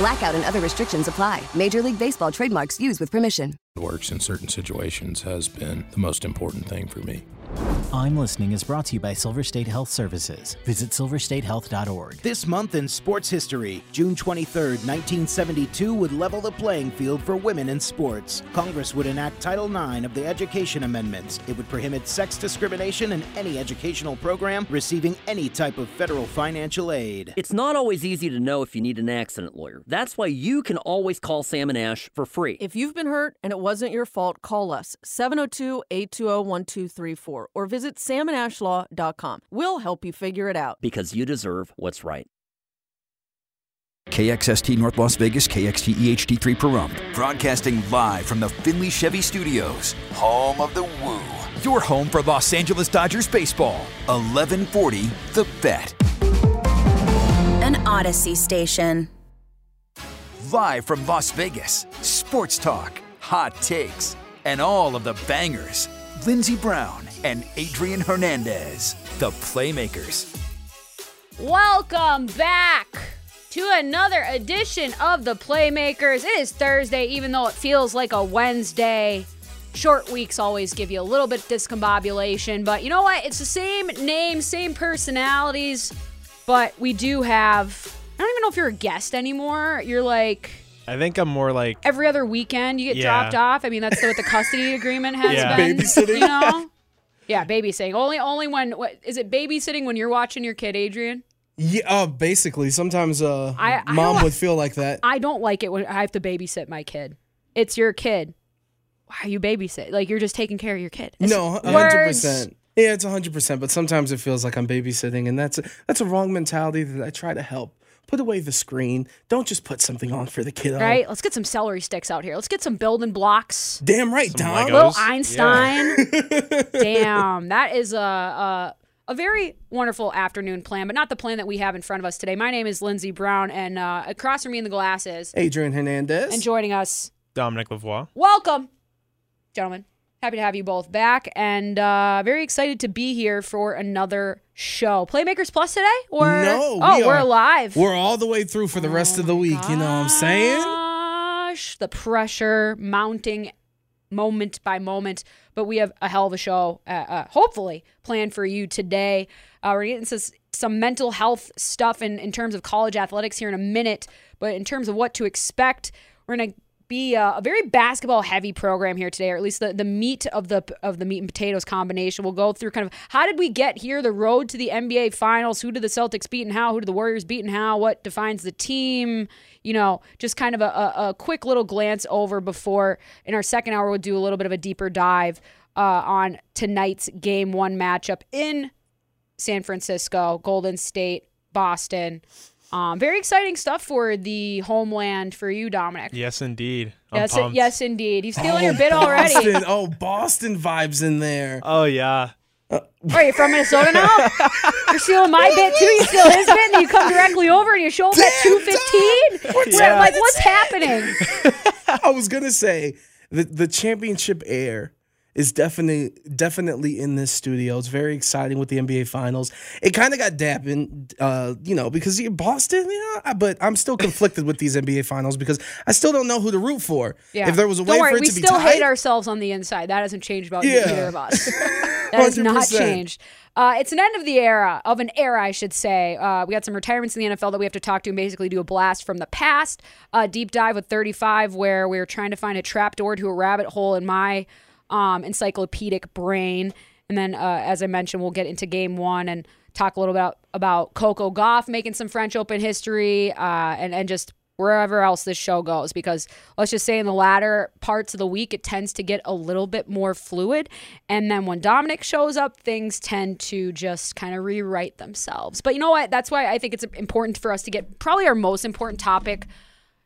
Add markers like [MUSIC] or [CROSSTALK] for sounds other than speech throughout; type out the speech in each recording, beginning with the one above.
Blackout and other restrictions apply. Major League Baseball trademarks used with permission. Works in certain situations has been the most important thing for me. I'm Listening is brought to you by Silver State Health Services. Visit silverstatehealth.org. This month in sports history, June 23, 1972 would level the playing field for women in sports. Congress would enact Title IX of the Education Amendments. It would prohibit sex discrimination in any educational program receiving any type of federal financial aid. It's not always easy to know if you need an accident lawyer. That's why you can always call Sam and Ash for free. If you've been hurt and it wasn't your fault, call us 702 820 1234 or visit samandashlaw.com. We'll help you figure it out. Because you deserve what's right. KXST North Las Vegas, KXT EHD3 Pahrump, broadcasting live from the Findlay Chevy Studios, home of the Woo. Your home for Los Angeles Dodgers baseball. 1140 The Bet. An Audacy station. Live from Las Vegas, sports talk, hot takes, and all of the bangers. Lindsey Brown and Adrian Hernandez, the Playmakers. Welcome back to another edition of the Playmakers. It is Thursday, even though it feels like a Wednesday. Short weeks always give you a little bit discombobulation, but you know what? It's the same name, same personalities, but we do have. I don't even know if you're a guest anymore. You're like. I think I'm more like every other weekend you get Yeah. dropped off. I mean, that's what the custody [LAUGHS] agreement has Yeah. been. Babysitting. You know? Yeah, babysitting. Only, only when what is it? Babysitting when you're watching your kid, Adrian. Yeah, uh, basically. Sometimes uh, I- I mom would feel like that. I don't like it when I have to babysit my kid. It's your kid. Why are you babysit? Like you're just taking care of your kid. It's No, hundred percent. Yeah, it's hundred percent. But sometimes it feels like I'm babysitting, and that's that's a wrong mentality that I try to help. Put away the screen. Don't just put something on for the kiddo. Right? Let's get some celery sticks out here. Let's get some building blocks. Damn right, Dom. Little Einstein. [LAUGHS] Damn, that is a, a a very wonderful afternoon plan, but not the plan that we have in front of us today. My name is Lindsey Brown, and uh, across from me in the glasses, Adrian Hernandez. and joining us, Dominic Lavoie. welcome, gentlemen. Happy to have you both back, and uh, very excited to be here for another show. Playmakers Plus today, or no, oh, we we're are- alive. We're all the way through for the rest of the week. You know what I'm saying? gosh, the pressure mounting moment by moment. But we have a hell of a show, uh, uh, hopefully, planned for you today. Uh, we're getting into some mental health stuff in, in terms of college athletics here in a minute. But in terms of what to expect, we're going to be a, a very basketball heavy program here today, or at least the, the meat of the of the meat and potatoes combination. We'll go through kind of how did we get here, the road to the NBA Finals, who did the Celtics beat and how, who did the Warriors beat and how, what defines the team, you know, just kind of a, a, a quick little glance over before in our second hour we'll do a little bit of a deeper dive uh, on tonight's game one matchup in San Francisco, Golden State, Boston. Um, very exciting stuff for the homeland for you, Dominic. Yes, indeed. I'm Yes, pumped. yes, indeed. He's stealing Oh, your bit already. Boston. Oh, Boston vibes in there. Oh yeah. Are you from Minnesota now? You're stealing my bit too. You steal his bit, and then you come directly over and you show up at two fifteen. Yeah. Like, what's happening? [LAUGHS] I was gonna say the the championship air is definitely definitely in this studio. It's very exciting with the NBA Finals. It kind of got dampened, uh, you know, because you're Boston, you know, but I'm still conflicted with these NBA Finals because I still don't know who to root for. Yeah. If there was a Don't way worry, for it to be We still hate ourselves on the inside. That hasn't changed about Yeah. either of us. [LAUGHS] that has not 100%. changed. Uh, it's an end of the era, of an era, I should say. Uh, we got some retirements in the NFL that we have to talk to and basically do a blast from the past. Uh, deep dive with 35, where we are trying to find a trapdoor to a rabbit hole in my um, encyclopedic brain. And then, uh, as I mentioned, we'll get into game one and talk a little bit about, about Coco Gauff making some French Open history uh, and, and just wherever else this show goes. Because let's just say in the latter parts of the week, it tends to get a little bit more fluid. And then when Dominic shows up, things tend to just kind of rewrite themselves. But you know what? That's why I think it's important for us to get probably our most important topic.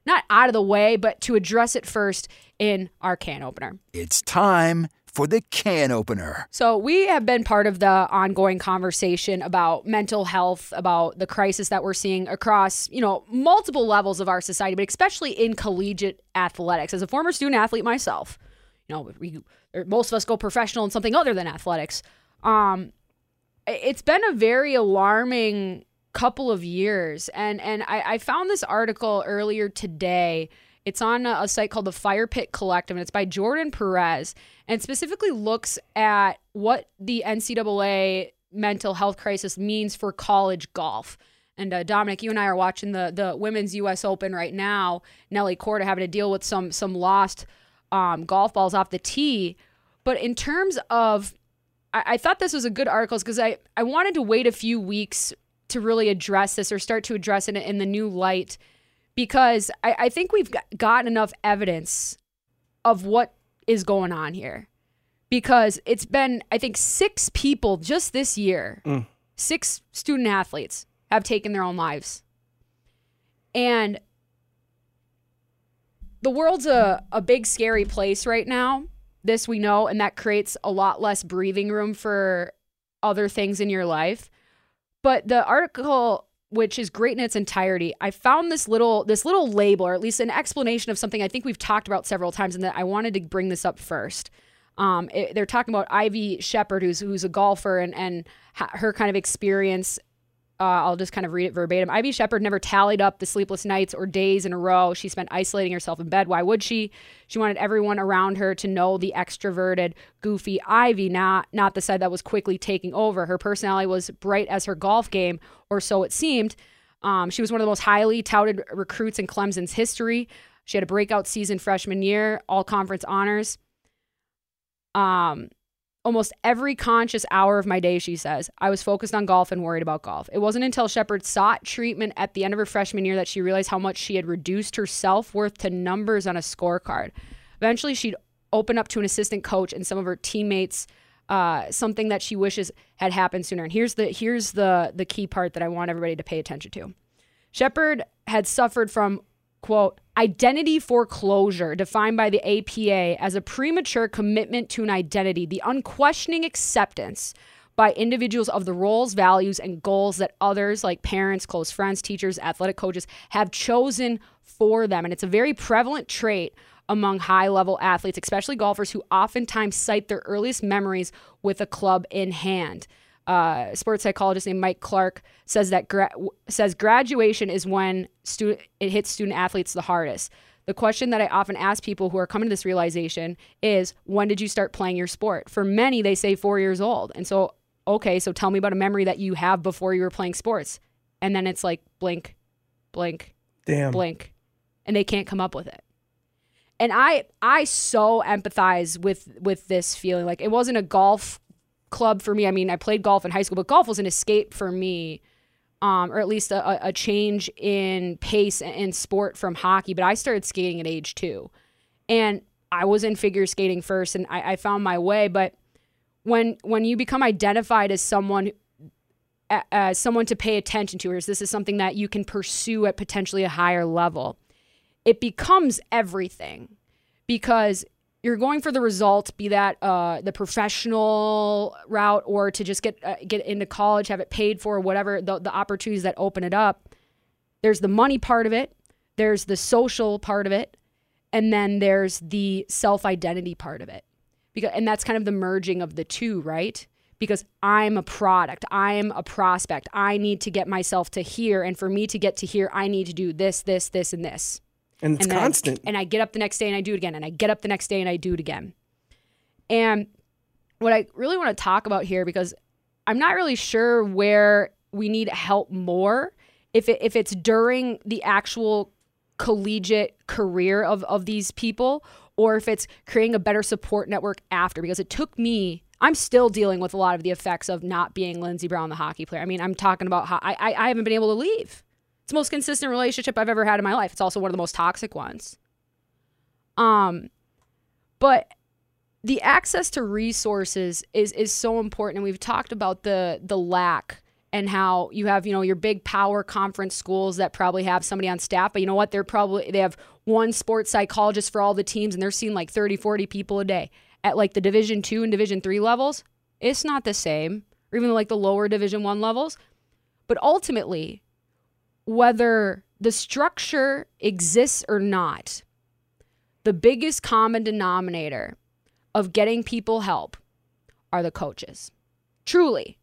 Not out of the way, but to address it first in our can opener. It's time for the can opener. So, we have been part of the ongoing conversation about mental health, about the crisis that we're seeing across, you know, multiple levels of our society, but especially in collegiate athletics. As a former student athlete myself, you know, we, or most of us go professional in something other than athletics. Um, it's been a very alarming couple of years, and and I, I found this article earlier today. It's on a, a site called the Fire Pit Collective, and it's by Jordan Perez, and specifically looks at what the NCAA mental health crisis means for college golf. And uh, Dominic, you and I are watching the the women's U.S. Open right now. Nelly Korda having to deal with some some lost um, golf balls off the tee. But in terms of, I, I thought this was a good article because I I wanted to wait a few weeks to really address this or start to address it in the new light because I, I think we've gotten enough evidence of what is going on here because it's been I think six people just this year, Mm. six student athletes have taken their own lives, and the world's a, a big scary place right now. This we know, and that creates a lot less breathing room for other things in your life. But the article, which is great in its entirety, I found this little this little label, or at least an explanation of something I think we've talked about several times, and that I wanted to bring this up first. Um, it- they're talking about Ivy Shepherd, who's who's a golfer, and and her kind of experience uh, I'll just kind of read it verbatim. Ivy Shepherd never tallied up the sleepless nights or days in a row. She spent isolating herself in bed. Why would she? She wanted everyone around her to know the extroverted, goofy Ivy, not not the side that was quickly taking over. Her personality was bright as her golf game, or so it seemed. Um, she was one of the most highly touted recruits in Clemson's history. She had a breakout season freshman year, all conference honors. Um, almost every conscious hour of my day, she says, I was focused on golf and worried about golf. It wasn't until Shepherd sought treatment at the end of her freshman year that she realized how much she had reduced her self worth to numbers on a scorecard. Eventually, she'd open up to an assistant coach and some of her teammates. Uh, something that she wishes had happened sooner. And here's the here's the the key part that I want everybody to pay attention to. Shepherd had suffered from, quote, identity foreclosure, defined by the APA as a premature commitment to an identity, the unquestioning acceptance by individuals of the roles, values, and goals that others, like parents, close friends, teachers, athletic coaches, have chosen for them. And it's a very prevalent trait among high level athletes, especially golfers who oftentimes cite their earliest memories with a club in hand uh, sports psychologist named Mike Clark says that gra- says graduation is when student it hits student athletes the hardest. The question that I often ask people who are coming to this realization is, when did you start playing your sport? For many, they say four years old, and so okay, so tell me about a memory that you have before you were playing sports, and then it's like blink, blink, Damn. blink, and they can't come up with it and I I so empathize with with this feeling. Like it wasn't a golf club for me. I mean, I played golf in high school, but golf was an escape for me, um, or at least a, a change in pace and sport from hockey. But I started skating at age two, and I was in figure skating first, and I, I found my way. But when when you become identified as someone as someone to pay attention to, or this is something that you can pursue at potentially a higher level, it becomes everything because you're going for the result, be that uh, the professional route or to just get uh, get into college, have it paid for, whatever the, the opportunities that open it up. There's the money part of it, there's the social part of it, and then there's the self identity part of it. because and that's kind of the merging of the two, right? Because I'm a product, I'm a prospect. I need to get myself to here and for me to get to here, I need to do this, this, this and this. And it's I- constant. and I get up the next day and I do it again and I get up the next day and I do it again. And what I really want to talk about here because I'm not really sure where we need help more if it, if it's during the actual collegiate career of of these people or if it's creating a better support network after because it took me I'm still dealing with a lot of the effects of not being Lindsey Brown the hockey player. I mean, I'm talking about how I I, I haven't been able to leave. It's the most consistent relationship I've ever had in my life. It's also one of the most toxic ones. Um but the access to resources is is so important and we've talked about the the lack and how you have you know your big power conference schools that probably have somebody on staff but you know what they're probably they have one sports psychologist for all the teams and they're seeing like 30 40 people a day at like the division 2 and division 3 levels it's not the same or even like the lower division 1 levels but ultimately whether the structure exists or not the biggest common denominator of getting people help are the coaches. Truly.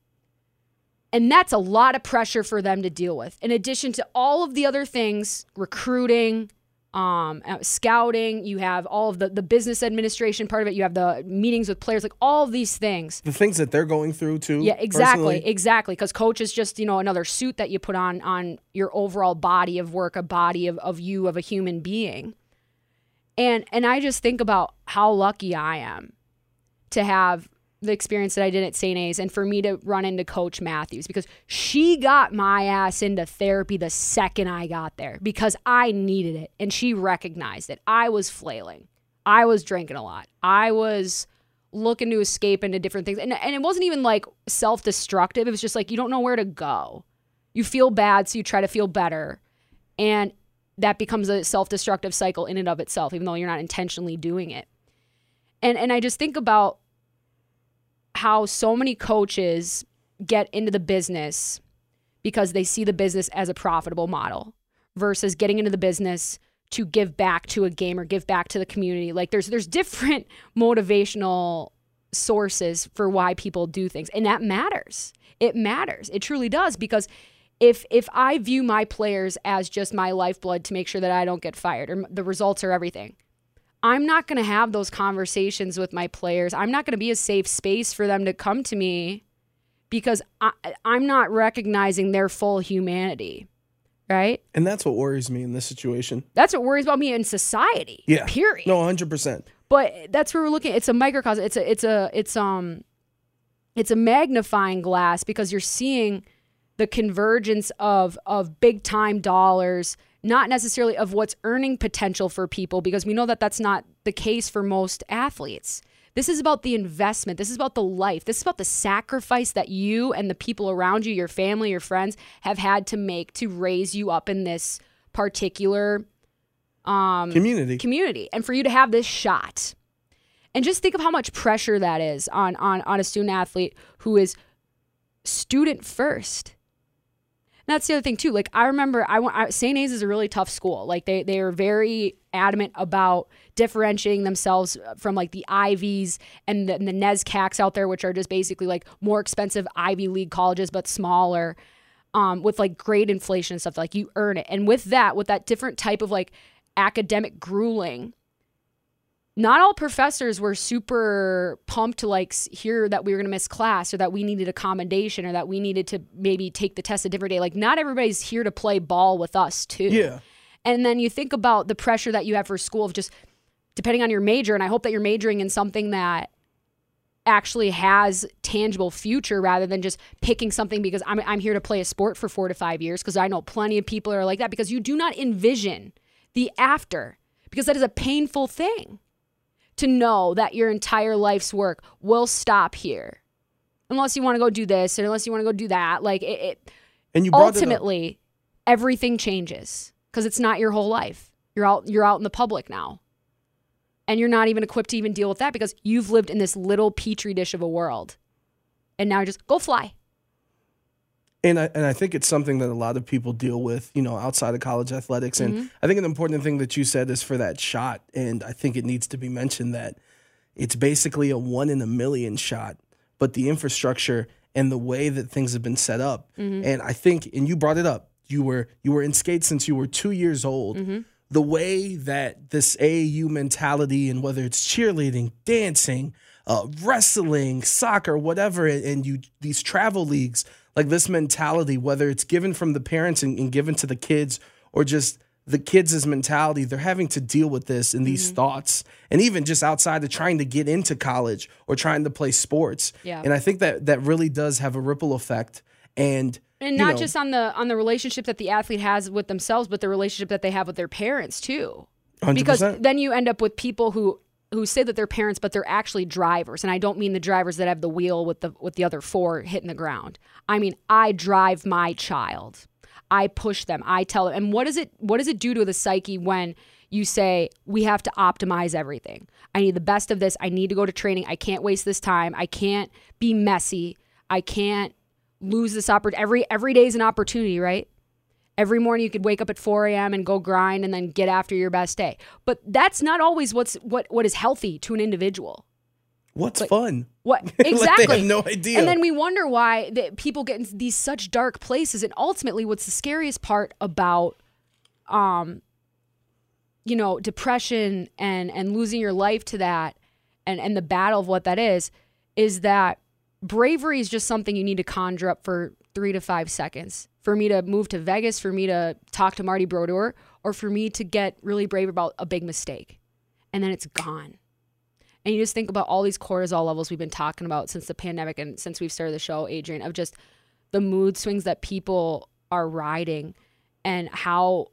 And that's a lot of pressure for them to deal with. In addition to all of the other things, recruiting, um, uh, scouting, you have all of the, the business administration part of it, you have the meetings with players, like all of these things. the things that they're going through too. Yeah, exactly, personally. exactly. Because coach is just you know another suit that you put on on your overall body of work, a body of, of you of a human being. And and I just think about how lucky I am to have the experience that I did at St. A's and for me to run into Coach Matthews because she got my ass into therapy the second I got there because I needed it and she recognized it. I was flailing. I was drinking a lot. I was looking to escape into different things. And, and it wasn't even like self destructive. It was just like you don't know where to go. You feel bad, so you try to feel better. And that becomes a self destructive cycle in and of itself, even though you're not intentionally doing it. And and I just think about how so many coaches get into the business because they see the business as a profitable model versus getting into the business to give back to a game or give back to the community. Like there's there's different [LAUGHS] motivational sources for why people do things and that matters. It matters. It truly does because if if I view my players as just my lifeblood to make sure that I don't get fired or the results are everything, I'm not going to have those conversations with my players. I'm not going to be a safe space for them to come to me because I, I'm not recognizing their full humanity. Right? And that's what worries me in this situation. That's what worries about me in society. Yeah. Period. No, hundred percent. But that's where we're looking. It's a microcosm. It's a it's a it's um it's a magnifying glass because you're seeing the convergence of of big time dollars, not necessarily of what's earning potential for people because we know that that's not the case for most athletes. This is about the investment. This is about the life. This is about the sacrifice that you and the people around you, your family, your friends have had to make to raise you up in this particular um, Community. community and for you to have this shot and just think of how much pressure that is on on on a student athlete who is student first that's the other thing too. Like i remember i went st a's is a really tough school. Like they they are very adamant about differentiating themselves from like the ivies and the, and the nescacs out there which are just basically like more expensive ivy league colleges but smaller um, with like grade inflation and stuff like you earn it. And with that with that different type of like academic grueling not all professors were super pumped to like hear that we were going to miss class or that we needed accommodation or that we needed to maybe take the test a different day. Like not everybody's here to play ball with us too. Yeah. and then you think about the pressure that you have for school of just depending on your major and i hope that you're majoring in something that actually has tangible future rather than just picking something because I'm, I'm here to play a sport for four to five years because I know plenty of people are like that because you do not envision the after because that is a painful thing to know that your entire life's work will stop here. Unless you want to go do this or unless you want to go do that like it, it And you ultimately everything changes because it's not your whole life. You're out you're out in the public now. And you're not even equipped to even deal with that because you've lived in this little petri dish of a world. And now just go fly And I and I think it's something that a lot of people deal with, you know, outside of college athletics. And Mhm. I think an important thing that you said is for that shot. And I think it needs to be mentioned that it's basically a one in a million shot. But the infrastructure and the way that things have been set up, Mhm. and I think, and you brought it up, you were you were in skate since you were two years old. Mhm. The way that this AAU mentality and whether it's cheerleading, dancing, uh, wrestling, soccer, whatever, and you these travel leagues, like this mentality, whether it's given from the parents and, and given to the kids, or just the kids' mentality, they're having to deal with this and these mm-hmm. thoughts, and even just outside of trying to get into college or trying to play sports. Yeah. And I think that that really does have a ripple effect. And and you not know, just on the on the relationship that the athlete has with themselves but the relationship that they have with their parents too because 100%. then you end up with people who who say that they're parents but they're actually drivers. And i don't mean the drivers that have the wheel with the with the other four hitting the ground. I mean i drive my child. I push them. I tell them. And what does it what does it do to the psyche when you say we have to optimize everything. I need the best of this. I need to go to training. I can't waste this time. I can't be messy. I can't lose this opportunity every every day is an opportunity right every morning you could wake up at 4 a.m and go grind and then get after your best day but that's not always what's what what is healthy to an individual what's fun? what [LAUGHS] Like, they have exactly no idea. and then we wonder why that people get into these such dark places and ultimately what's the scariest part about um you know depression and and losing your life to that and and the battle of what that is is that bravery is just something you need to conjure up for three to five seconds for me to move to vegas for me to talk to marty brodeur or for me to get really brave about a big mistake and then it's gone and you just think about all these cortisol levels we've been talking about since the pandemic and since we've started the show, Adrian, of just the mood swings that people are riding and how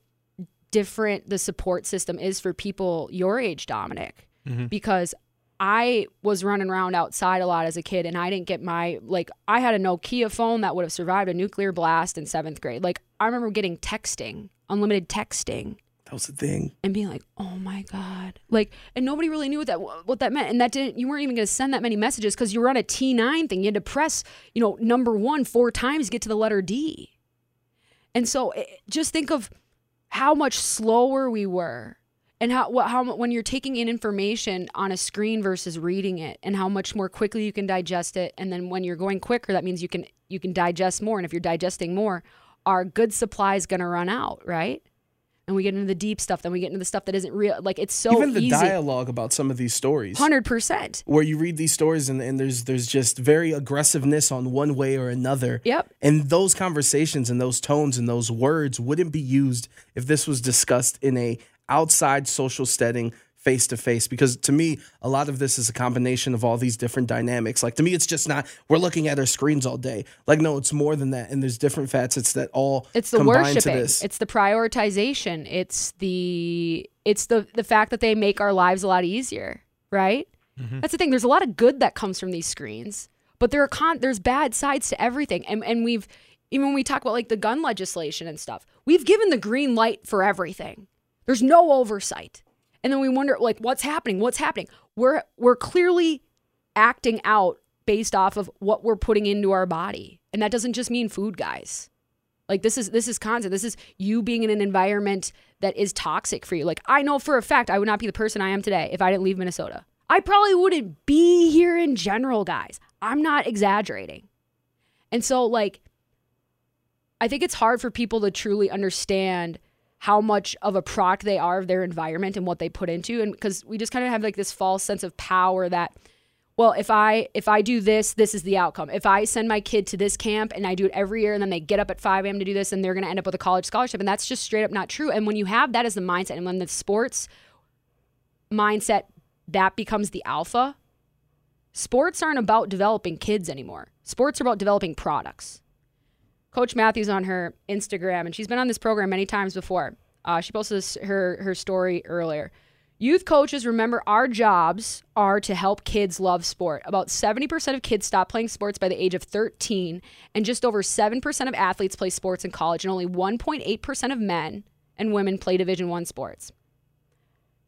different the support system is for people your age, Dominic. Mhm. Because I was running around outside a lot as a kid and I didn't get my, like, I had a Nokia phone that would have survived a nuclear blast in seventh grade. Like, I remember getting texting, unlimited texting That was the thing. and being like, "Oh my god!" Like, and nobody really knew what that what that meant, and that didn't. You weren't even going to send that many messages because you were on a T nine thing. You had to press, you know, number one four times to get to the letter D. And so, it, just think of how much slower we were, and how what, how when you're taking in information on a screen versus reading it, and how much more quickly you can digest it. And then when you're going quicker, that means you can you can digest more. And if you're digesting more, our good supply is going to run out, right? and we get into the deep stuff, then we get into the stuff that isn't real. Like it's so Even the easy. dialogue about some of these stories. Hundred percent. where you read these stories and, and there's there's just very aggressiveness on one way or another. Yep. And those conversations and those tones and those words wouldn't be used if this was discussed in a outside social setting face to face because to me a lot of this is a combination of all these different dynamics like to me it's just not we're looking at our screens all day like no it's more than that and there's different facets that all It's the combine to worshiping. this It's the prioritization. It's the it's the the fact that they make our lives a lot easier, right? Mm-hmm. That's the thing. There's a lot of good that comes from these screens, but there are con- there's bad sides to everything. And and we've even when we talk about like the gun legislation and stuff, we've given the green light for everything. There's no oversight. And then we wonder like what's happening? What's happening? We're we're clearly acting out based off of what we're putting into our body. And that doesn't just mean food, guys. Like this is this is constant. This is you being in an environment that is toxic for you. Like I know for a fact I would not be the person I am today if I didn't leave Minnesota. I probably wouldn't be here in general, guys. I'm not exaggerating. And so like I think it's hard for people to truly understand how much of a product they are of their environment and what they put into. And because we just kind of have like this false sense of power that well if i if i do this this is the outcome. If i send my kid to this camp and i do it every year and then they get up at 5 a.m to do this and they're going to end up with a college scholarship. And that's just straight up not true. And when you have that as the mindset and when the sports mindset that becomes the alpha sports aren't about developing kids anymore. Sports are about developing products Coach Matthews on her Instagram, and she's been on this program many times before. Uh, she posted this, her her story earlier. Youth coaches remember our jobs are to help kids love sport. About 70% of kids stop playing sports by the age of 13, and just over 7% of athletes play sports in college, and only 1.8% of men and women play Division 1 sports.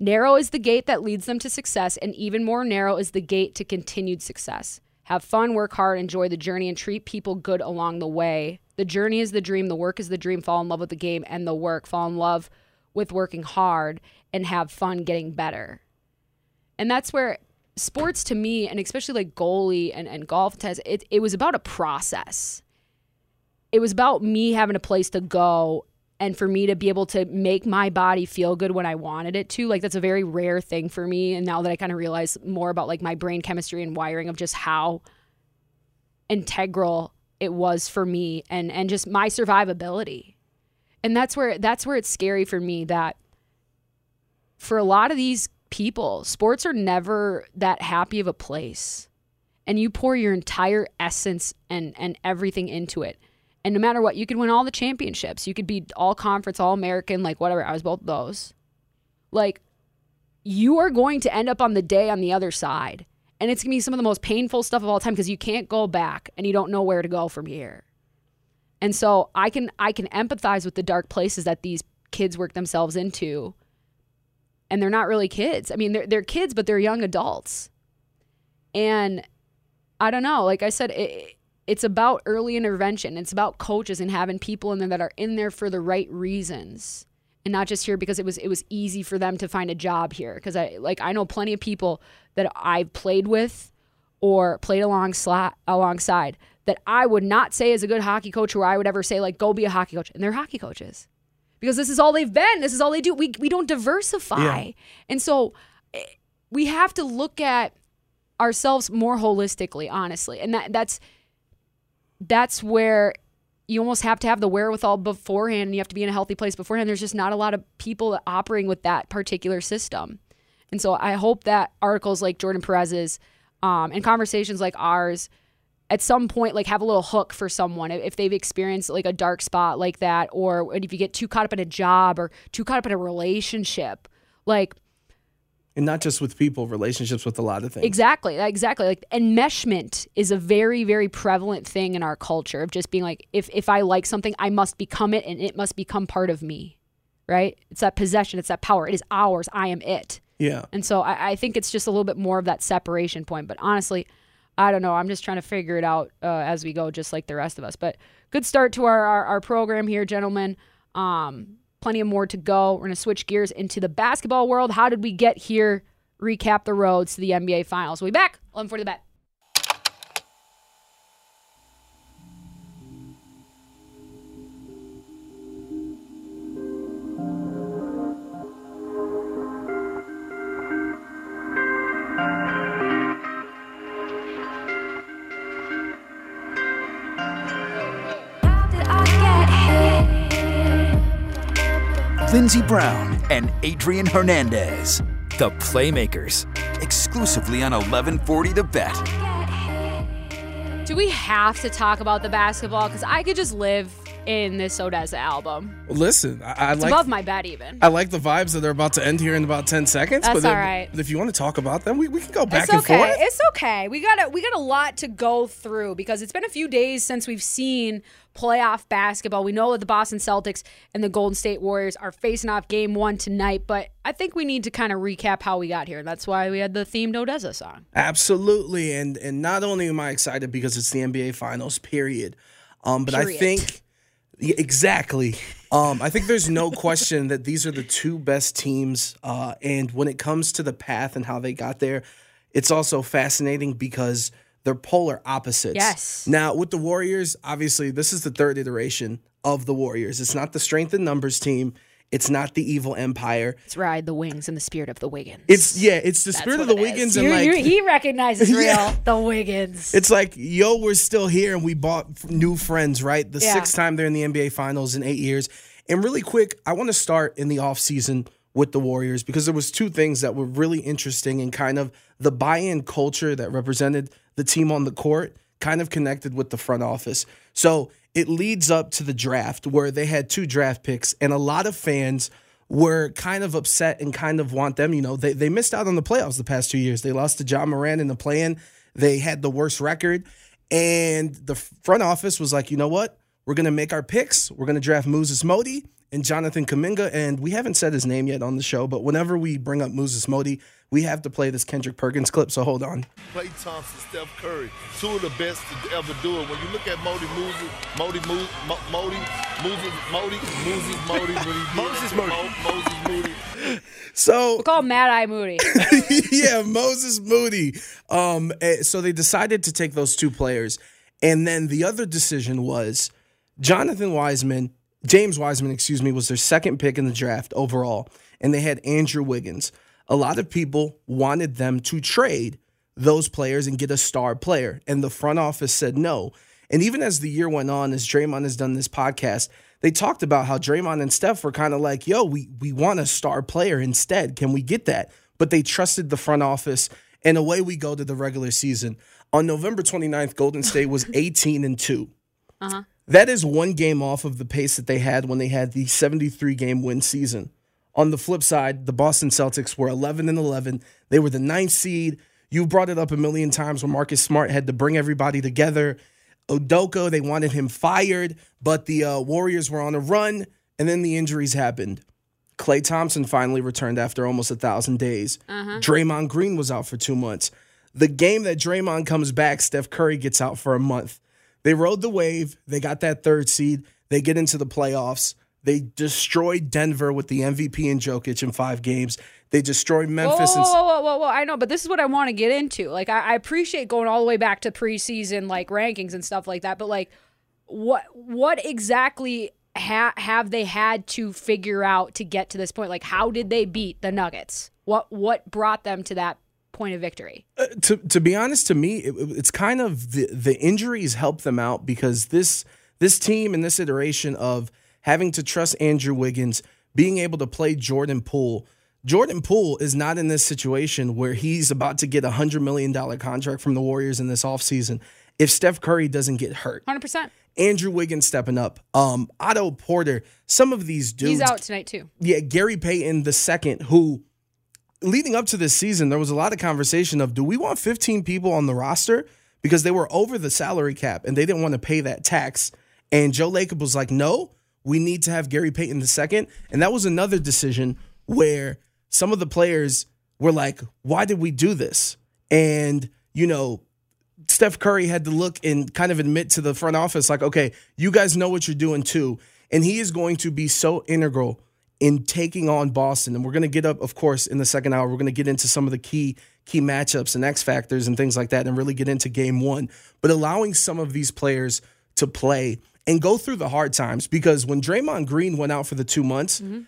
Narrow is the gate that leads them to success, and even more narrow is the gate to continued success. Have fun, work hard, enjoy the journey, and treat people good along the way. The journey is the dream, the work is the dream. Fall in love with the game and the work. Fall in love with working hard and have fun getting better. And that's where sports to me, and especially like goalie and, and golf it, it was about a process. It was about me having a place to go and for me to be able to make my body feel good when I wanted it to. Like that's a very rare thing for me. And now that I kind of realize more about like my brain chemistry and wiring of just how integral it was for me and and just my survivability. And that's where that's where it's scary for me that for a lot of these people, sports are never that happy of a place. And you pour your entire essence and and everything into it. And no matter what, you could win all the championships. You could be all conference, all American, like whatever. I was both those. Like you are going to end up on the day on the other side. And it's going to be some of the most painful stuff of all time because you can't go back and you don't know where to go from here. And so I can I can empathize with the dark places that these kids work themselves into. And they're not really kids. I mean, they're they're kids, but they're young adults. And I don't know. Like I said, it, it's about early intervention. It's about coaches and having people in there that are in there for the right reasons and not just here because it was it was easy for them to find a job here. Because I like I know plenty of people that I've played with or played alongside alongside that I would not say is a good hockey coach or I would ever say like go be a hockey coach and they're hockey coaches. Because this is all they've been this is all they do. We we don't diversify. Yeah. and so eh, we have to look at ourselves more holistically honestly. And that that's that's where you almost have to have the wherewithal beforehand and you have to be in a healthy place beforehand. There's just not a lot of people operating with that particular system. And so I hope that articles like Jordan Perez's um, and conversations like ours at some point like have a little hook for someone if they've experienced like a dark spot like that or if you get too caught up in a job or too caught up in a relationship like and not just with people, relationships with a lot of things. Exactly, exactly. Like enmeshment is a very, very prevalent thing in our culture of just being like, if if I like something, I must become it, and it must become part of me. Right? It's that possession. It's that power. It is ours. I am it. Yeah. And so I, I think it's just a little bit more of that separation point. But honestly, I don't know. I'm just trying to figure it out uh, as we go, just like the rest of us. But good start to our our, our program here, gentlemen. Um, plenty of more to go. We're going to switch gears into the basketball world. How did we get here? Recap the roads to the NBA Finals. We'll be back. 11 for the bet. Lindsey Brown and Adrian Hernandez, the Playmakers, exclusively on 1140 The Bet. Do we have to talk about the basketball? Because I could just live in this ODESZA album. Listen, I, I it's like above my bed even. I like the vibes that they're about to end here in about ten seconds. That's but all if, you want to talk about them, we, we can go back it's and okay. forth. It's okay. We got a we got a lot to go through because it's been a few days since we've seen playoff basketball. We know that the Boston Celtics and the Golden State Warriors are facing off game one tonight, but I think we need to kind of recap how we got here. That's why we had the themed ODESZA song. Absolutely, and and not only am I excited because it's the NBA Finals, period, um, but Period. I think yeah, exactly. Um, I think there's no question that these are the two best teams, uh, and when it comes to the path and how they got there, it's also fascinating because they're polar opposites. Yes. Now with the Warriors, obviously this is the third iteration of the Warriors. It's not the strength in numbers team. It's not the evil empire. Let's ride the wings and the spirit of the Wiggins. It's yeah, it's the That's spirit of the. Wiggins You- and like you- he recognizes [LAUGHS] real Yeah. the Wiggins. It's like, yo, we're still here and we bought new friends, right? The Yeah. sixth time they're in the NBA Finals in eight years. And really quick, I want to start in the offseason with the Warriors because there was two things that were really interesting and kind of the buy-in culture that represented the team on the court kind of connected with the front office. So it leads up to the draft where they had two draft picks and a lot of fans were kind of upset and kind of want them. You know, they, they missed out on the playoffs the past two years. They lost to Ja Morant in the play-in. They had the worst record. And the front office was like, you know what? We're going to make our picks. We're going to draft Moses Moody. And Jonathan Kuminga. And we haven't said his name yet on the show, but whenever we bring up Moses Moody, we have to play this Kendrick Perkins clip. So hold on. Klay Thompson, Steph Curry, two of the best to ever do it. When you look at Modi Moses, Modi Modi Modi Moses Modi Moses Modi [LAUGHS] Moses Modi Moses Moody. So we'll call him Mad Eye Moody. yeah, Moses Moody. Um, eh, so they decided to take those two players, and then the other decision was Jonathan Wiseman, James Wiseman, excuse me, was their second pick in the draft overall, and they had Andrew Wiggins. A lot of people wanted them to trade those players and get a star player, and the front office said no. And even as the year went on, as Draymond has done this podcast, they talked about how Draymond and Steph were kind of like, yo, we we want a star player instead. Can we get that? But they trusted the front office, and away we go to the regular season. On November 29th, Golden State was [LAUGHS] 18 and 2. Uh-huh. That is one game off of the pace that they had when they had the 73 game win season. On the flip side, the Boston Celtics were 11 and 11. They were the ninth seed. You brought it up a million times when Marcus Smart had to bring everybody together. Udoka, they wanted him fired, but the uh, Warriors were on a run, and then the injuries happened. Klay Thompson finally returned after almost a thousand days. Uh-huh. Draymond Green was out for two months. The game that Draymond comes back, Steph Curry gets out for a month. They rode the wave. They got that third seed. They get into the playoffs. They destroyed Denver with the MVP and Jokic in five games. They destroyed Memphis. Whoa, whoa, whoa, whoa, whoa, I know, but this is what I want to get into. Like, I, I appreciate going all the way back to preseason like rankings and stuff like that. But like, what what exactly ha- have they had to figure out to get to this point? Like, how did they beat the Nuggets? What what brought them to that point of victory? Uh, to to be honest, to me, it, it's kind of the the injuries help them out because this this team and this iteration of having to trust Andrew Wiggins, being able to play Jordan Poole. Jordan Poole is not in this situation where he's about to get a $100 million contract from the Warriors in this offseason if Steph Curry doesn't get hurt. 100%. Andrew Wiggins stepping up. Um, Otto Porter, some of these dudes. He's out tonight, too. Yeah, Gary Payton the second, who leading up to this season, there was a lot of conversation of do we want 15 people on the roster? Because they were over the salary cap and they didn't want to pay that tax. And Joe Lacob was like, no, we need to have Gary Payton the second. And that was another decision where some of the players were like, why did we do this? And, you know, Steph Curry had to look and kind of admit to the front office, like, okay, you guys know what you're doing too. And he is going to be so integral in taking on Boston. And we're going to get up, of course, in the second hour. We're going to get into some of the key key matchups and X factors and things like that, and really get into game one. But allowing some of these players to play and go through the hard times because when Draymond Green went out for the two months. Mm-hmm.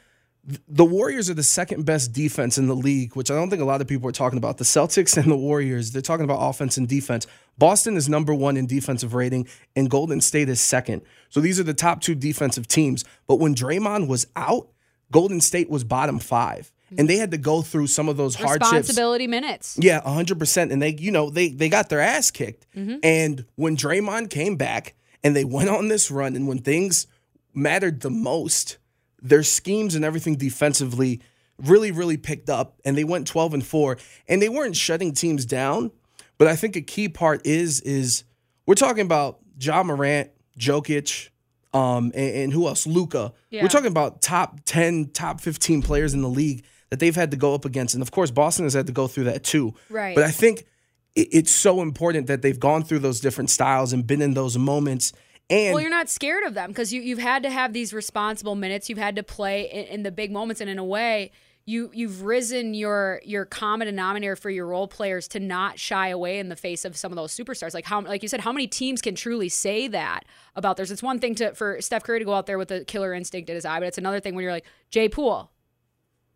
The Warriors are the second best defense in the league, which I don't think a lot of people are talking about. The Celtics and the Warriors, they're talking about offense and defense. Boston is number one in defensive rating, and Golden State is second. So these are the top two defensive teams. But when Draymond was out, Golden State was bottom five. And they had to go through some of those hardships. Responsibility minutes. Yeah, 100%. And they, you know, they they got their ass kicked. Mhm. And when Draymond came back and they went on this run and when things mattered the most, their schemes and everything defensively really really picked up and they went 12 and 4 and they weren't shutting teams down, but I think a key part is is we're talking about Ja Morant, Jokic, um, and, and who else? Luka. Yeah. We're talking about top 10, top 15 players in the league that they've had to go up against. And of course, Boston has had to go through that too. Right. But I think it- it's so important that they've gone through those different styles and been in those moments. And well, you're not scared of them because you you've had to have these responsible minutes. You've had to play in, in the big moments, and in a way, you you've risen your your common denominator for your role players to not shy away in the face of some of those superstars. Like how like you said, how many teams can truly say that about theirs? It's one thing to for Steph Curry to go out there with a killer instinct in his eye, but it's another thing when you're like Jay Poole.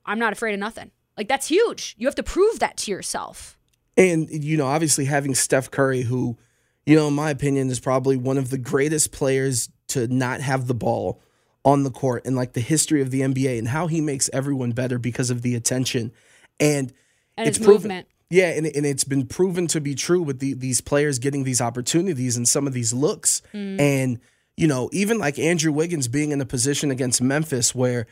I'm not afraid of nothing. Like that's huge. You have to prove that to yourself. And, you know, obviously having Steph Curry, who, you know, in my opinion, is probably one of the greatest players to not have the ball on the court and like the history of the NBA and how he makes everyone better because of the attention. And, And it's proven. movement. Yeah, and, and it's been proven to be true with the, these players getting these opportunities and some of these looks. Mm. And, you know, even like Andrew Wiggins being in a position against Memphis where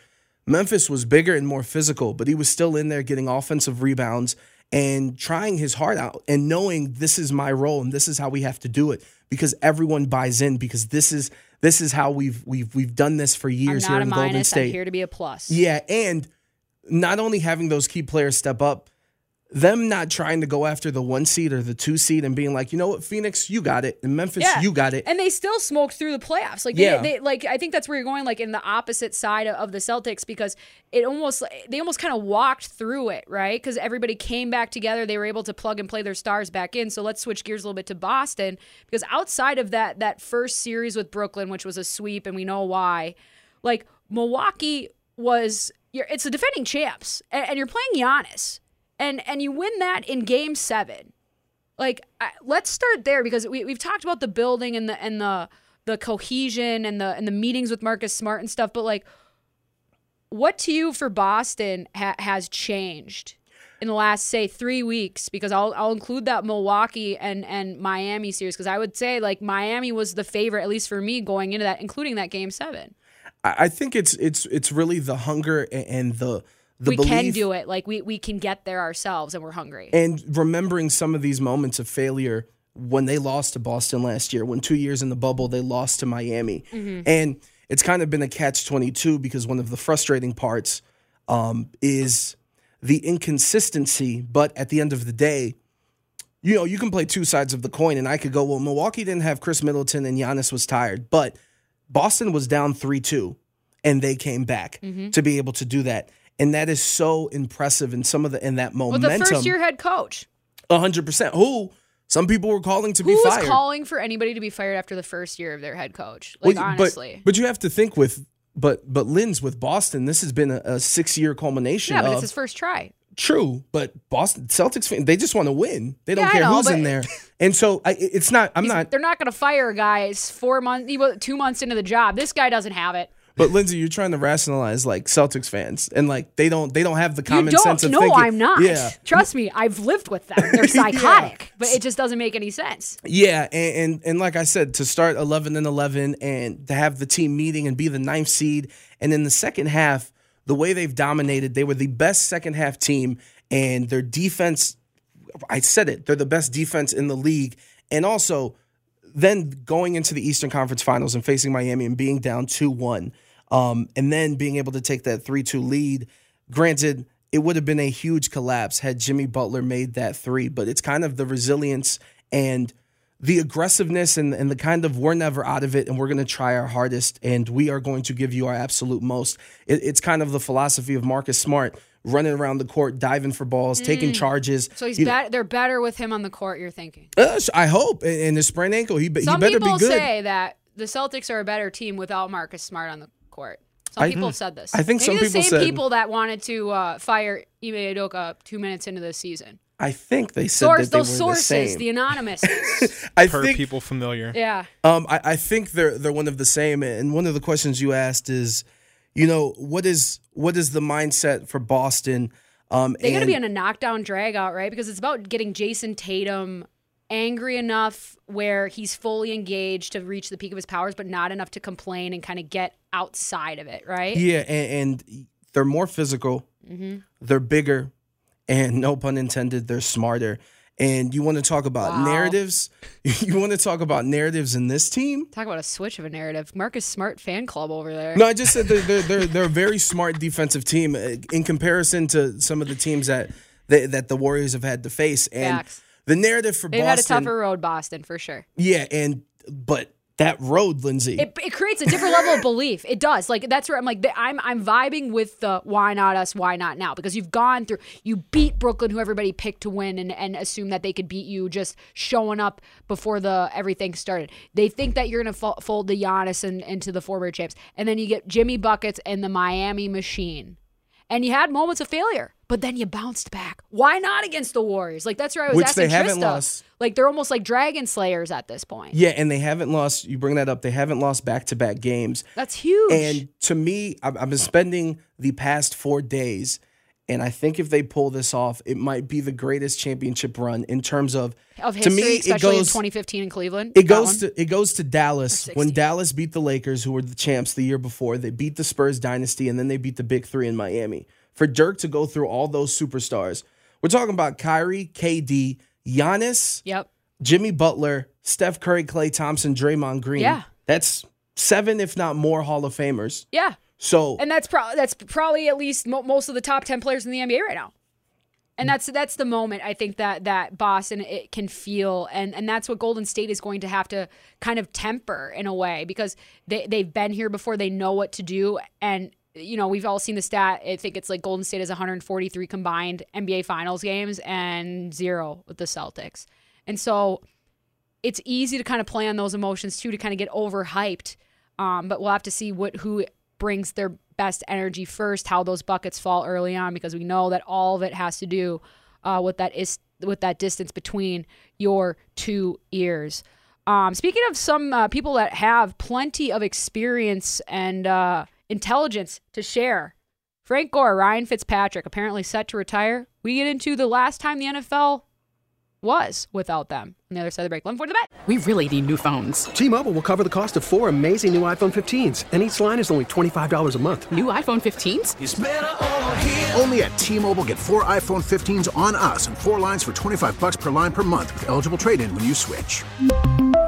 Memphis was bigger and more physical, but he was still in there getting offensive rebounds and trying his heart out and knowing this is my role and this is how we have to do it because everyone buys in because this is this is how we've we've we've done this for years here in Golden. State. I'm here to be a plus. Yeah, and not only having those key players step up, them not trying to go after the one seed or the two seed and being like, you know what, Phoenix, you got it, and Memphis, Yeah. you got it. And they still smoked through the playoffs. Like, Yeah. they, they, like I think that's where you're going, like in the opposite side of the Celtics, because it almost they almost kind of walked through it, right? Because everybody came back together. They were able to plug and play their stars back in. So let's switch gears a little bit to Boston, because outside of that that first series with Brooklyn, which was a sweep, and we know why, like Milwaukee was. You're, it's the defending champs, and, and you're playing Giannis, and and you win that in Game Seven. Like I, let's start there because we, we've talked about the building and the and the the cohesion and the and the meetings with Marcus Smart and stuff but like what to you for Boston ha- has changed in the last say 3 weeks? Because I'll I'll include that Milwaukee and and Miami series because I would say like Miami was the favorite at least for me going into that including that game 7 I I think it's it's it's really the hunger and the the we belief can do it like we we can get there ourselves and we're hungry and remembering some of these moments of failure when they lost to Boston last year, when two years in the bubble they lost to Miami, Mhm. and it's kind of been a catch twenty two because one of the frustrating parts um, is the inconsistency. But at the end of the day, you know you can play two sides of the coin, and I could go, well, Milwaukee didn't have Khris Middleton and Giannis was tired, but Boston was down three two, and they came back Mhm. to be able to do that. And that is so impressive in some of the in that with momentum. the first year head coach A hundred percent. Who some people were calling to who be was fired. calling for anybody to be fired after the first year of their head coach like Well, honestly but but you have to think with but but Lynn's with Boston. This has been a, a six year culmination. Yeah, but of, it's his first try. True, but Boston Celtics fan, they just want to win. They don't Yeah, care know, who's in there. And so I, it's not. I'm not. They're not going to fire guys four months, two months into the job. This guy doesn't have it. But Lindsey, you're trying to rationalize like Celtics fans, and like they don't they don't have the You common sense don't. of No, thinking. I'm not. Yeah, Trust me, I've lived with them. They're [LAUGHS] psychotic, but it just doesn't make any sense. Yeah, and, and and like I said, to start eleven and eleven, and to have the team meeting and be the ninth seed, and in the second half, the way they've dominated, they were the best second half team, and their defense. I said it; they're the best defense in the league, and also then going into the Eastern Conference Finals and facing Miami and being down two one, um, and then being able to take that three two lead. Granted, it would have been a huge collapse had Jimmy Butler made that three, but it's kind of the resilience and the aggressiveness and, and the kind of we're never out of it and we're going to try our hardest and we are going to give you our absolute most. It, it's kind of the philosophy of Marcus Smart running around the court, diving for balls, taking Mm. charges. So he's You they're better with him on the court. You're thinking. uh, I hope. And, and his sprained ankle, he, be- he Some better people be good. say that the Celtics are a better team without Marcus Smart on the court. Some I- people have said this. I think Maybe some the people same said- people that wanted to uh, fire Ime Udoka two minutes into the season. I think they said Source, that they those were sources, the same. the anonymous. [LAUGHS] I per think people familiar. yeah. Um, I, I think they're they're one of the same. And one of the questions you asked is, you know, what is what is the mindset for Boston? Um, They got to be in a knockdown drag out, right? Because it's about getting Jayson Tatum angry enough where he's fully engaged to reach the peak of his powers, but not enough to complain and kind of get outside of it, right? yeah, and, and they're more physical. mm-hmm. They're bigger, and no pun intended, they're smarter. And you want to talk about Wow. narratives? [LAUGHS] You want to talk about narratives in this team? Talk about a switch of a narrative. Marcus Smart fan club over there. No, I just said they're, they're, they're, they're a very smart defensive team uh, in comparison to some of the teams that that, that the Warriors have had to face. And Facts. The narrative for They've Boston, had a tougher road, Boston, for sure. yeah, and but that road, Lindsey, It, it creates a different level of belief. It does. Like that's where I'm like I'm I'm vibing with the why not us, why not now? Because you've gone through you beat Brooklyn, who everybody picked to win, and and assume that they could beat you just showing up before the everything started. They think that you're gonna fo- fold the Giannis and into the forward champs, and then you get Jimmy buckets and the Miami Machine, and you had moments of failure. But then you bounced back. Why not against the Warriors? Like that's where I was Which asking they haven't Trista. lost. Like they're almost like dragon slayers at this point. yeah, and they haven't lost. You bring that up. They haven't lost back to back games. That's huge. And to me, I've, I've been spending the past four days, and I think if they pull this off, it might be the greatest championship run in terms of of to history, me. It especially goes in 2015 in Cleveland. It goes to it goes to Dallas when Dallas beat the Lakers, who were the champs the year before. They beat the Spurs dynasty, and then they beat the Big Three in Miami. For Dirk to go through all those superstars, we're talking about Kyrie, KD, Giannis, Yep. Jimmy Butler, Steph Curry, Klay Thompson, Draymond Green. Yeah. that's seven, if not more, Hall of Famers. Yeah. So And that's probably that's probably at least mo- most of the top ten players in the NBA right now. And that's that's the moment I think that that Boston it can feel, and and that's what Golden State is going to have to kind of temper in a way because they they've been here before, they know what to do, and you know we've all seen the stat. I think it's like Golden State has 143 combined NBA Finals games and zero with the Celtics, and so it's easy to kind of play on those emotions too to kind of get overhyped. Um, but we'll have to see what who brings their best energy first, how those buckets fall early on, because we know that all of it has to do uh, with that is with that distance between your two ears. Um, speaking of some uh, people that have plenty of experience and uh, intelligence to share, Frank Gore, Ryan Fitzpatrick, apparently set to retire. We get into the last time the NFL was without them. On the other side of the break, 11 for the bet. We really need new phones. T-Mobile will cover the cost of four amazing new iPhone 15s, and each line is only $25 a month. New iPhone 15s? Only at T-Mobile get four iPhone 15s on us and four lines for 25 bucks per line per month with eligible trade-in when you switch.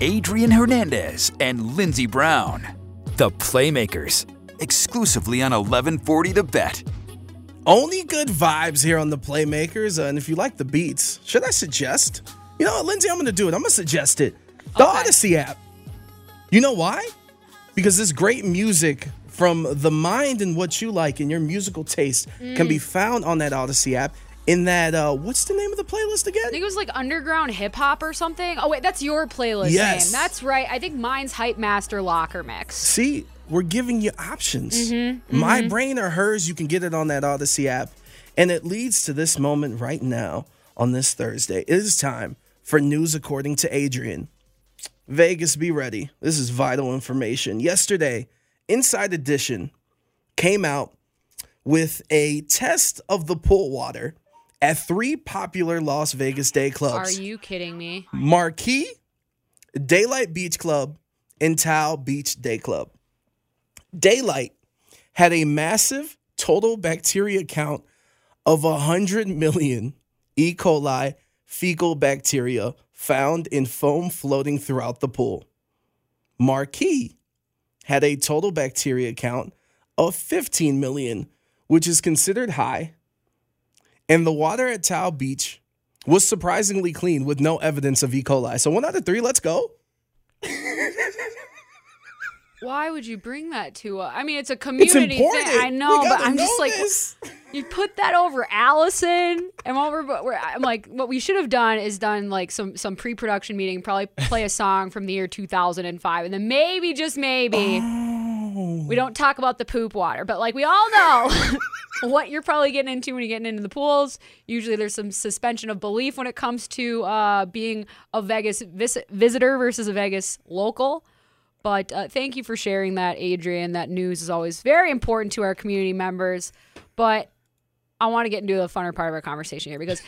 Adrian Hernandez and Lindsey Brown. The Playmakers. Exclusively on 1140 The Bet. Only good vibes here on the Playmakers. Uh, and if you like the beats, should I suggest? You know what, Lindsey, I'm going to do it. I'm going to suggest it. The Audacy app. You know why? Because this great music from the mind and what you like and your musical taste can be found on that Audacy app. In that, uh, what's the name of the playlist again? I think it was like underground hip hop or something. Oh wait, that's your playlist Yes. name. That's right. I think mine's Hype Master Locker Mix. See, we're giving you options. Mhm, My mhm. brain or hers, you can get it on that Audacy app. And it leads to this moment right now on this Thursday. It is time for news according to Adrian. Vegas, be ready. This is vital information. Yesterday, Inside Edition came out with a test of the pool water at three popular Las Vegas day clubs. Are you kidding me? Marquee, Daylight Beach Club, and Tao Beach Day Club. Daylight had a massive total bacteria count of 100 million E. coli fecal bacteria found in foam floating throughout the pool. Marquee had a total bacteria count of 15 million, which is considered high. And the water at Tao Beach was surprisingly clean with no evidence of E. coli. So one out of three, let's go. [LAUGHS] Why would you bring that to us? I mean, it's a community thing. important. I know, but I'm just like, this. you put that over Allison, and while we're, we're, I'm like, what we should have done is done like some some pre-production meeting, probably play a song from the year 2005, and then maybe just maybe oh. Oh. we don't talk about the poop water, but like we all know [LAUGHS] what you're probably getting into when you're getting into the pools. Usually, there's some suspension of belief when it comes to uh, being a Vegas vis- visitor versus a Vegas local. But uh, thank you for sharing that, Adrian. That news is always very important to our community members. But I want to get into the funner part of our conversation here because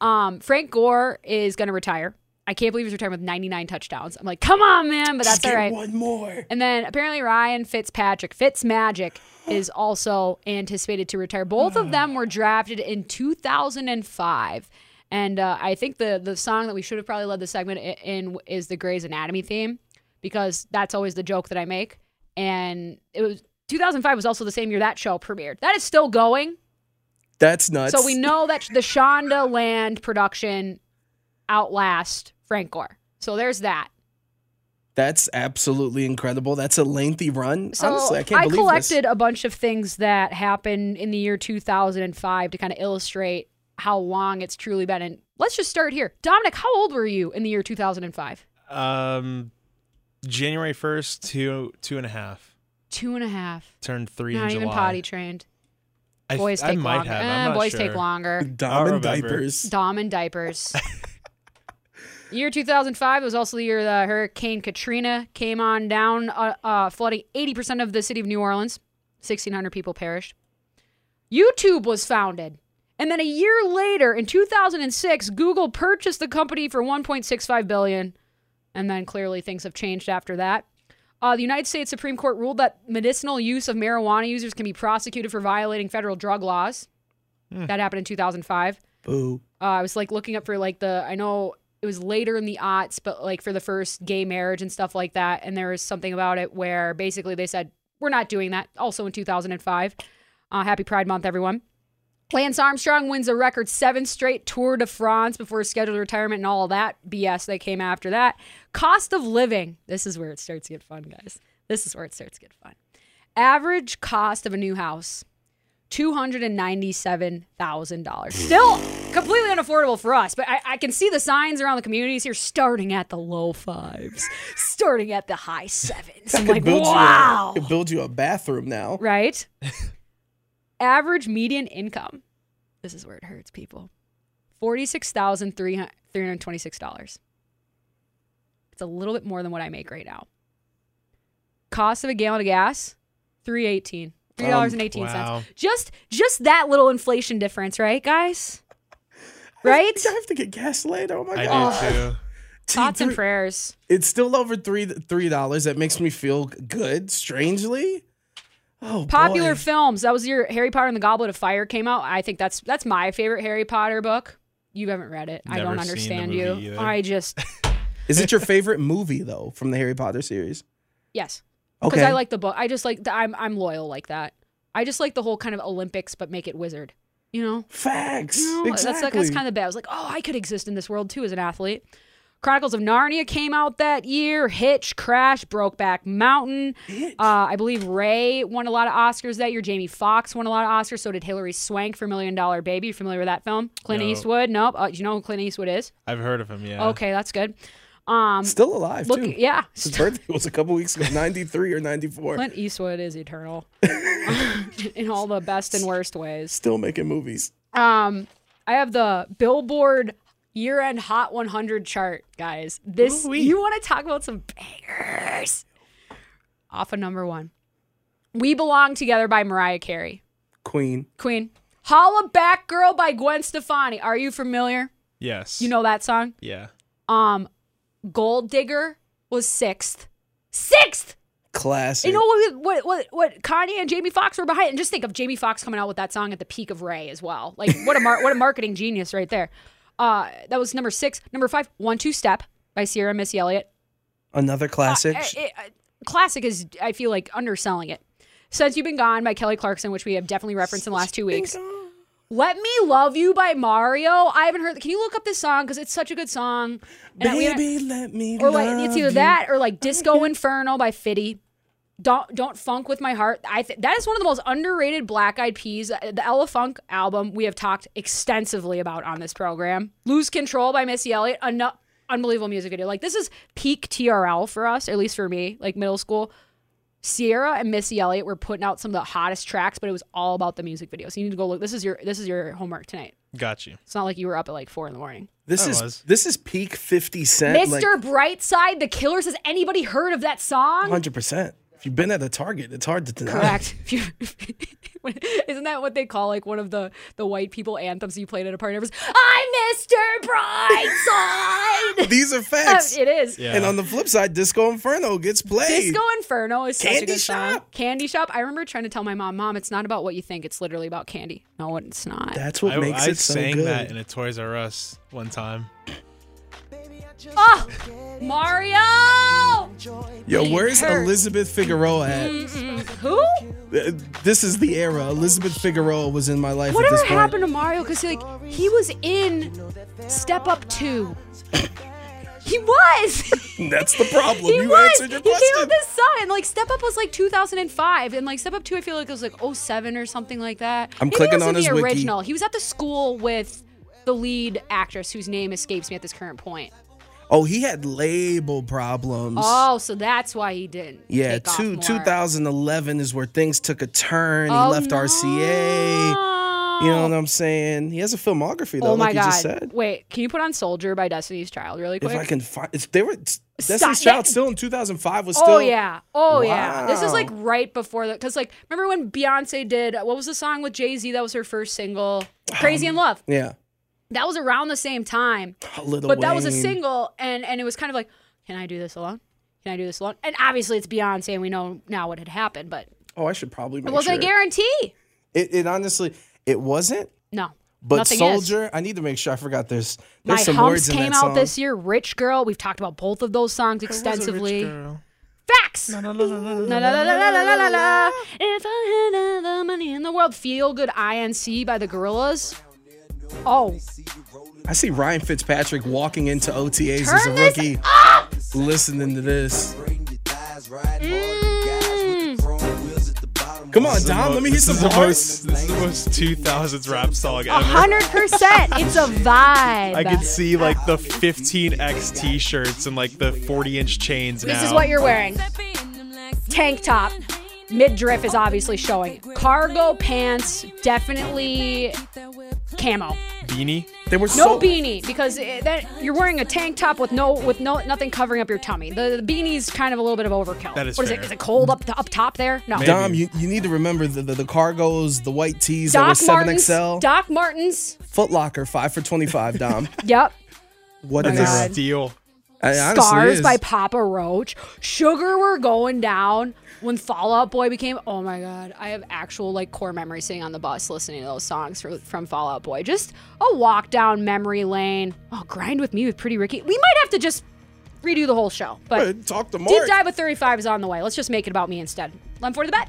um, Frank Gore is going to retire. I can't believe he's retiring with 99 touchdowns. I'm like, come on, man, but that's all right. One more. And then apparently Ryan Fitzpatrick, Fitzmagic, is [GASPS] also anticipated to retire. Both of them were drafted in 2005. And uh, I think the the song that we should have probably led the segment in is the Grey's Anatomy theme because that's always the joke that I make. And it was 2005 was also the same year that show premiered. That is still going. That's nuts. So we know that the Shondaland production outlast Frank Gore. So there's that. That's absolutely incredible. That's a lengthy run. So Honestly, I can't believe collected a bunch of things that happened in the year 2005 to kind of illustrate how long it's truly been. And let's just start here. Dominic, how old were you in the year 2005? Um, January first, two two and a half. Two and a half. Turned three Not in even July. potty trained. I Boys I take might longer. have. I'm Eh, not boys sure. take longer. Dom and diapers. Dom and diapers. [LAUGHS] year 2005 was also the year that Hurricane Katrina came on down, uh, uh, flooding 80% of the city of New Orleans. 1,600 people perished. YouTube was founded. And then a year later, in 2006, Google purchased the company for 1.65 billion. And then clearly things have changed after that. Uh, the United States Supreme Court ruled that medicinal use of marijuana users can be prosecuted for violating federal drug laws. That happened in 2005. Boo. Uh, I was like looking up for like the I know it was later in the aughts, but like for the first gay marriage and stuff like that. And there was something about it where basically they said we're not doing that. Also in 2005. Uh, happy Pride Month, everyone. Lance Armstrong wins a record seven straight Tour de France before his scheduled retirement and all that BS that came after that. Cost of living. This is where it starts to get fun, guys. This is where it starts to get fun. Average cost of a new house $297,000. Still completely unaffordable for us, but I, I can see the signs around the communities here starting at the low fives, starting at the high sevens. I'm [LAUGHS] like, wow. You a, could build you a bathroom now. Right? [LAUGHS] Average median income. This is where it hurts people. $46,326. It's a little bit more than what I make right now. Cost of a gallon of gas, 318. $3.18. wow. Just just that little inflation difference, right, guys? Right? I have to get gas later. Oh my I god. do too. Thoughts and prayers. It's still over three three dollars. That makes me feel good. Strangely. Oh, Popular boy. films. That was your Harry Potter and the Goblet of Fire came out. I think that's that's my favorite Harry Potter book. You haven't read it. I don't understand you. either. I just [LAUGHS] Is it your favorite movie though from the Harry Potter series? yes. Because Okay. I like the book. I just like the, I'm I'm loyal like that. I just like the whole kind of Olympics, but make it wizard. You know. Facts. You know, That's like that's kind of bad. I was like, oh, I could exist in this world too as an athlete. Chronicles of Narnia came out that year. Hitch, Crash, Brokeback Mountain. Uh, I believe Ray won a lot of Oscars that year. Jamie Foxx won a lot of Oscars. So did Hilary Swank for Million Dollar Baby. You familiar with that film? Clint No. Eastwood. Nope. Uh, do you know who Clint Eastwood is? I've heard of him. Yeah. Okay, that's good. Um, Still alive look, too. Yeah, His birthday was a couple weeks ago, [LAUGHS] ninety three or ninety four. Clint Eastwood is eternal [LAUGHS] [LAUGHS] in all the best and worst ways. Still making movies. Um, I have the Billboard year-end Hot 100 chart, guys. This you want to talk about some bangers? Off of number one, "We Belong Together" by Mariah Carey. Queen. Queen. "Holla Back Girl" by Gwen Stefani. Are you familiar? Yes. You know that song? Yeah. Um, "Gold Digger" was sixth. Sixth. Classic. You know what, what what what Kanye and Jamie Foxx were behind, and just think of Jamie Foxx coming out with that song at the peak of Ray as well. Like what a mar- what a marketing genius right there. Uh, that was number six. Number five, One Two Step by Ciara Missy Elliott. Another classic. Uh, it- uh, classic is I feel like underselling it. Since You've Been Gone by Kelly Clarkson, which we have definitely referenced in the last two weeks. Let Me Love You by Mario. I haven't heard. Can you look up this song because it's such a good song? And haven't- let me or like it's either you. that or like Disco Inferno by Fitty. Don't don't funk with my heart. I think that is one of the most underrated Black Eyed Peas. Uh, The Elephunk album we have talked extensively about on this program. Lose Control by Missy Elliott. An- unbelievable music video. Like this is peak TRL for us, at least for me. Like middle school. Ciara and Missy Elliott were putting out some of the hottest tracks, but it was all about the music video. So you need to go look. This is your this is your homework tonight. Got you. It's not like you were up at like four in the morning. This I is was. this is peak Fifty Cent. Mr. Brightside, The Killers. Has anybody heard of that song? Hundred percent. If you've been at a Target, it's hard to deny. Correct. [LAUGHS] If you- [LAUGHS] Isn't that what they call like one of the the white people anthems you played at a party? It was, I'm Mr. Brightside. [LAUGHS] These are facts. it is. And on the flip side, Disco Inferno gets played. Disco Inferno is such a Candy good song. Shop. Candy Shop. I remember trying to tell my mom, Mom, it's not about what you think. It's literally about candy. No, it's not. That's what I, makes I it so sang good. that in a Toys R Us one time. Oh, Mario. Yo, where's Hurt. Elizabeth Figueroa at? Mm-mm. Who? This is the era. Elizabeth Figueroa was in my life at Whatever happened to Mario? Because like he was in Step Up Two. [LAUGHS] He was. [LAUGHS] That's the problem. he you was. answered your he came question. out this song, and like Step Up was like 2005, and like Step Up Two, I feel like it was like 07 or something like that. I'm Maybe clicking was on in his the wiki. He was at the school with the lead actress whose name escapes me at this current point. Oh, he had label problems. Oh, so that's why he didn't. yeah, two, more. 2011 is where things took a turn. He Oh, left RCA. You know what I'm saying? He has a filmography though, Oh my like you god! just said. Wait, can you put on "Soldier" by Destiny's Child really quick? If I can find, it's, they were Stop Destiny's Child still in 2005 was oh, still. Oh yeah, oh yeah. This is like right before the because like remember when Beyonce did what was the song with Jay Z that was her first single, um, "Crazy in Love." Yeah, that was around the same time. Oh, but Wayne. that was a single, and and it was kind of like, can I do this alone? Can I do this alone? And obviously, it's Beyonce, and we know now what had happened. But oh, I should probably. it wasn't sure. a guarantee. It, it honestly, it wasn't. No. But Nothing Soldier, is. I need to make sure I forgot there's there's My some Humps words in came that out this year. Rich Girl, we've talked about both of those songs extensively. Facts. If I had all the money in the world, Feel Good INC by the Gorillaz. Oh, I see Ryan Fitzpatrick walking into OTAs Turn as a this rookie, up! listening to this. Mm. Come on, This is the Dom. mo- Let me hear this some is the bars. most- This is the most 2000s rap song ever. a hundred percent. It's a vibe. I could see like the 15x t-shirts and like the 40 inch chains This now. is what you're wearing. Tank top. Midriff is obviously showing. Cargo pants, definitely camo. beanie. They were No beanie because it, that you're wearing a tank top with no with no nothing covering up your tummy. The, the beanie's kind of a little bit of overkill. That is What is fair. it? Is it cold up up top there? No. Dom, you, you need to remember the, the, the cargos, the white tees that were 7XL. Martens. Doc Martens. Foot Locker, 5 for 25, Dom. [LAUGHS] Yep. what an That's a era. steal. I, Scars by Papa Roach. Sugar were going down when Fall Out Boy became. Oh my God. I have actual like core memory sitting on the bus listening to those songs from, from Fall Out Boy. Just a walk down memory lane. Oh, grind with me with Pretty Ricky. We might have to just redo the whole show. But talk to Mark. Deep Dive with 35 is on the way. Let's just make it about me instead. 11 for the bet.